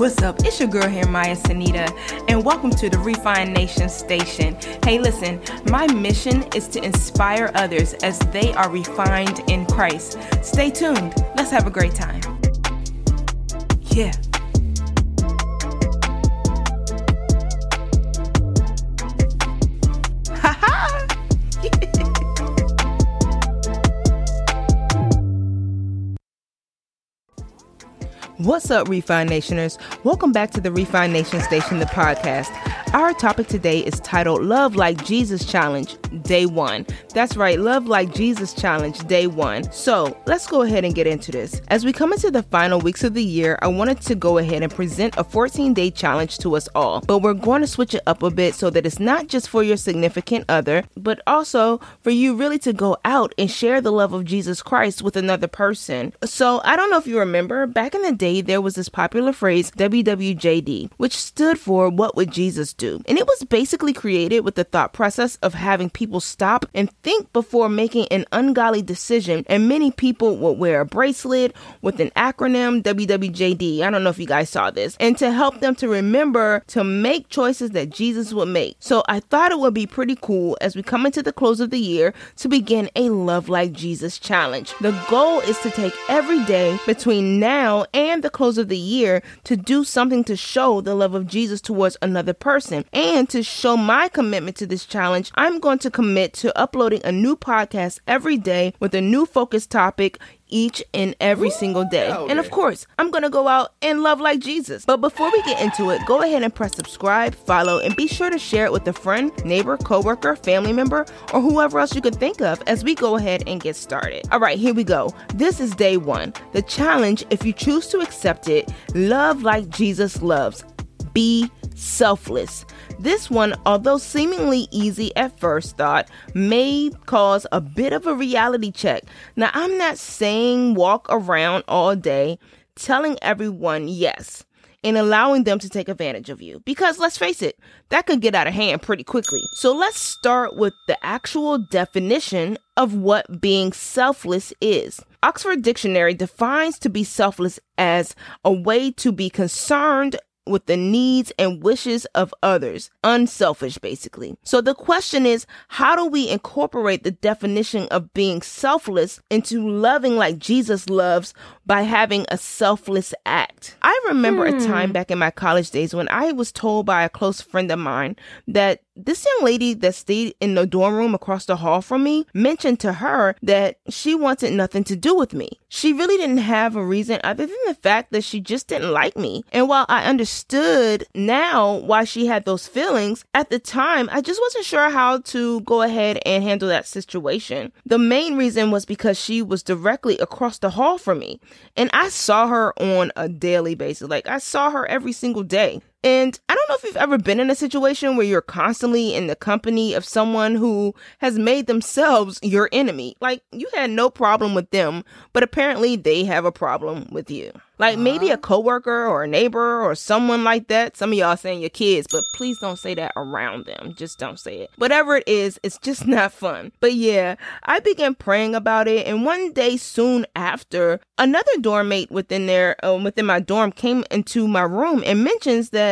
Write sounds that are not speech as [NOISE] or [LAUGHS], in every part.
What's up? It's your girl here, Maya Sanita, and welcome to the Refine Nation Station. Hey, listen, my mission is to inspire others as they are refined in Christ. Stay tuned. Let's have a great time. Yeah. What's up, Refine Nationers? Welcome back to the Refine Nation Station, the podcast. Our topic today is titled Love Like Jesus Challenge, Day One. That's right, Love Like Jesus Challenge, Day One. So let's go ahead and get into this. As we come into the final weeks of the year, I wanted to go ahead and present a 14 day challenge to us all, but we're going to switch it up a bit so that it's not just for your significant other, but also for you really to go out and share the love of Jesus Christ with another person. So I don't know if you remember, back in the day, there was this popular phrase, WWJD, which stood for What Would Jesus Do? And it was basically created with the thought process of having people stop and think before making an ungodly decision. And many people would wear a bracelet with an acronym, WWJD. I don't know if you guys saw this. And to help them to remember to make choices that Jesus would make. So I thought it would be pretty cool as we come into the close of the year to begin a Love Like Jesus challenge. The goal is to take every day between now and the close of the year to do something to show the love of Jesus towards another person. And to show my commitment to this challenge, I'm going to commit to uploading a new podcast every day with a new focus topic each and every single day. Okay. And of course, I'm going to go out and love like Jesus. But before we get into it, go ahead and press subscribe, follow, and be sure to share it with a friend, neighbor, coworker, family member, or whoever else you could think of as we go ahead and get started. All right, here we go. This is day one. The challenge, if you choose to accept it, love like Jesus loves. Be selfless. This one, although seemingly easy at first thought, may cause a bit of a reality check. Now, I'm not saying walk around all day telling everyone yes and allowing them to take advantage of you. Because let's face it, that could get out of hand pretty quickly. So let's start with the actual definition of what being selfless is. Oxford Dictionary defines to be selfless as a way to be concerned with the needs and wishes of others. Unselfish, basically. So the question is, how do we incorporate the definition of being selfless into loving like Jesus loves by having a selfless act? I remember hmm. a time back in my college days when I was told by a close friend of mine that this young lady that stayed in the dorm room across the hall from me mentioned to her that she wanted nothing to do with me. She really didn't have a reason other than the fact that she just didn't like me. And while I understood now why she had those feelings, at the time I just wasn't sure how to go ahead and handle that situation. The main reason was because she was directly across the hall from me and I saw her on a daily basis. Like I saw her every single day. And I don't know if you've ever been in a situation where you're constantly in the company of someone who has made themselves your enemy. Like you had no problem with them, but apparently they have a problem with you. Like uh-huh. maybe a coworker or a neighbor or someone like that. Some of y'all saying your kids, but please don't say that around them. Just don't say it. Whatever it is, it's just [LAUGHS] not fun. But yeah, I began praying about it, and one day soon after, another dorm mate within there, um, within my dorm, came into my room and mentions that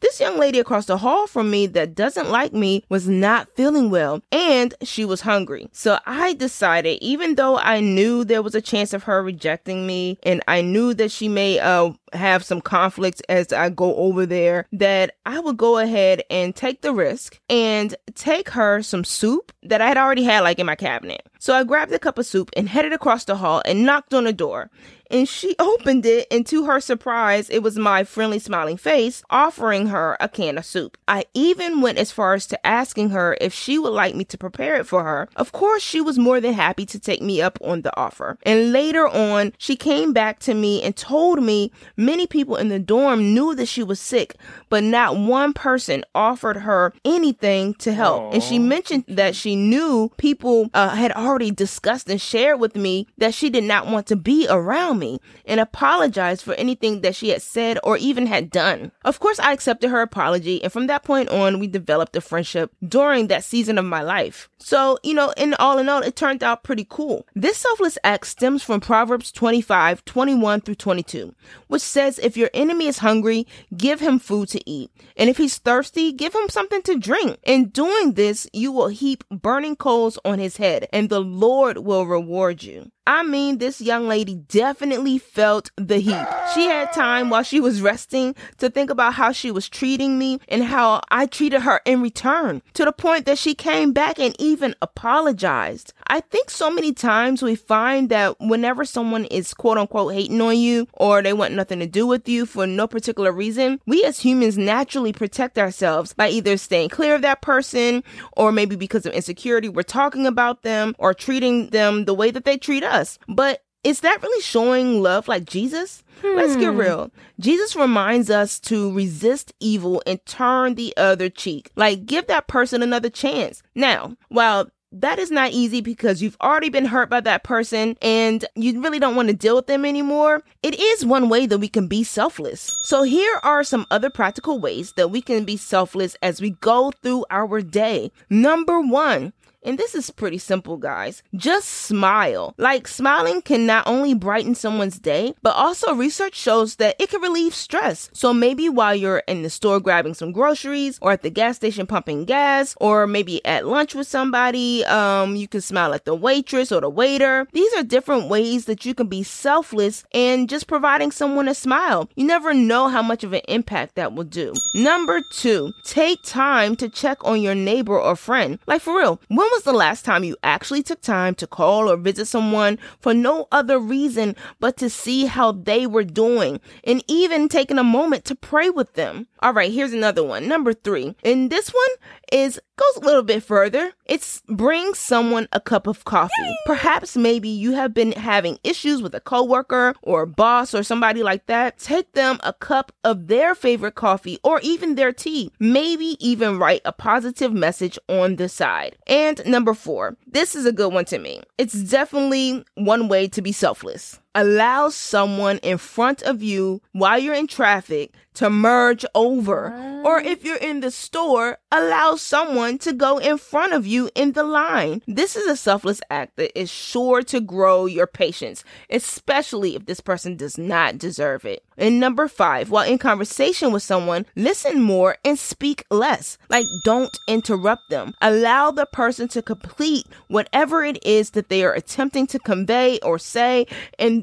this young lady across the hall from me that doesn't like me was not feeling well, and she was hungry. So I decided, even though I knew there was a chance of her rejecting me, and I knew that she may uh, have some conflicts as I go over there, that I would go ahead and take the risk and take her some soup that I had already had like in my cabinet. So I grabbed a cup of soup and headed across the hall and knocked on the door and she [LAUGHS] opened it, and to her surprise, it was my friendly smiling face offering her a can of soup. I even went as far as to asking her if she would like me to prepare it for her. Of course, she was more than happy to take me up on the offer. And later on, she came back to me and told me many people in the dorm knew that she was sick, but not one person offered her anything to help. Aww. And she mentioned that she knew people uh, had already discussed and shared with me that she did not want to be around me and apologize for anything that she had said or even had done. Of course, I accepted her apology, and from that point on, we developed a friendship during that season of my life. So, you know, in all in all, it turned out pretty cool. This selfless act stems from Proverbs 25, 21 through 22, which says, If your enemy is hungry, give him food to eat. And if he's thirsty, give him something to drink. In doing this, you will heap burning coals on his head, and the Lord will reward you. I mean, this young lady definitely felt the heat. She had time while she was resting to think about how she was treating me and how I treated her in return, to the point that she came back and even apologized. I think so many times we find that whenever someone is quote unquote hating on you or they want nothing to do with you for no particular reason, we as humans naturally protect ourselves by either staying clear of that person or maybe because of insecurity, we're talking about them or treating them the way that they treat us us. But is that really showing love like Jesus? Hmm. Let's get hmm. real. Jesus reminds us to resist evil and turn the other cheek. Like, give that person another chance. Now, while that is not easy because you've already been hurt by that person and you really don't want to deal with them anymore. It is one way that we can be selfless. So, here are some other practical ways that we can be selfless as we go through our day. Number one, and this is pretty simple, guys. Just smile. Like, smiling can not only brighten someone's day, but also research shows that it can relieve stress. So maybe while you're in the store grabbing some groceries, or at the gas station pumping gas, or maybe at lunch with somebody, um, you can smile at the waitress or the waiter. These are different ways that you can be selfless and just providing someone a smile. You never know how much of an impact that will do. Number two, take time to check on your neighbor or friend. Like, for real, when was the last time you actually took time to call or visit someone for no other reason but to see how they were doing and even taking a moment to pray with them? All right, here's another one. Number three. And this one is goes a little bit further. It's bring someone a cup of coffee. Perhaps maybe you have been having issues with a coworker or a boss or somebody like that. Take them a cup of their favorite coffee or even their tea. Maybe even write a positive message on the side. And number 4. This is a good one to me. It's definitely one way to be selfless allow someone in front of you while you're in traffic to merge over. Or ah. if you're in the store, allow someone to go in front of you in the line. This is a selfless act that is sure to grow your patience, especially if this person does not deserve it. And number five, while in conversation with someone, listen more and speak less. Like, don't interrupt them. Allow the person to complete whatever it is that they are attempting to convey or say,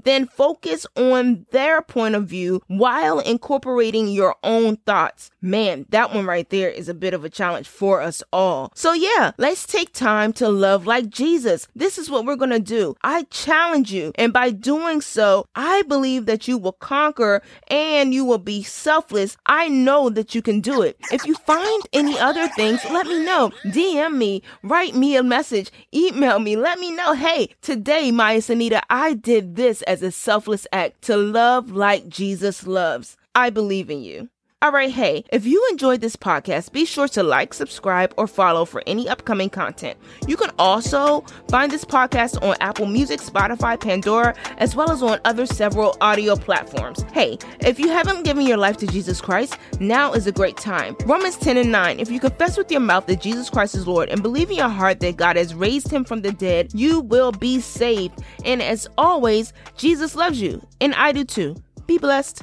then focus on their point of view while incorporating your own thoughts. Man, that one right there is a bit of a challenge for us all. So, yeah, let's take time to love like Jesus. This is what we're going to do. I challenge you. And by doing so, I believe that you will conquer and you will be selfless, I know that you can do it. If you find any other things, let me know. DM me, write me a message, email me, let me know. Hey, today, Maya Sanita, I did this as a selfless act to love like Jesus loves. I believe in you. All right, hey, if you enjoyed this podcast, be sure to like, subscribe, or follow for any upcoming content. You can also find this podcast on Apple Music, Spotify, Pandora, as well as on other several audio platforms. Hey, if you haven't given your life to Jesus Christ, now is a great time. Romans 10 and 9 If you confess with your mouth that Jesus Christ is Lord and believe in your heart that God has raised him from the dead, you will be saved. And as always, Jesus loves you, and I do too. Be blessed.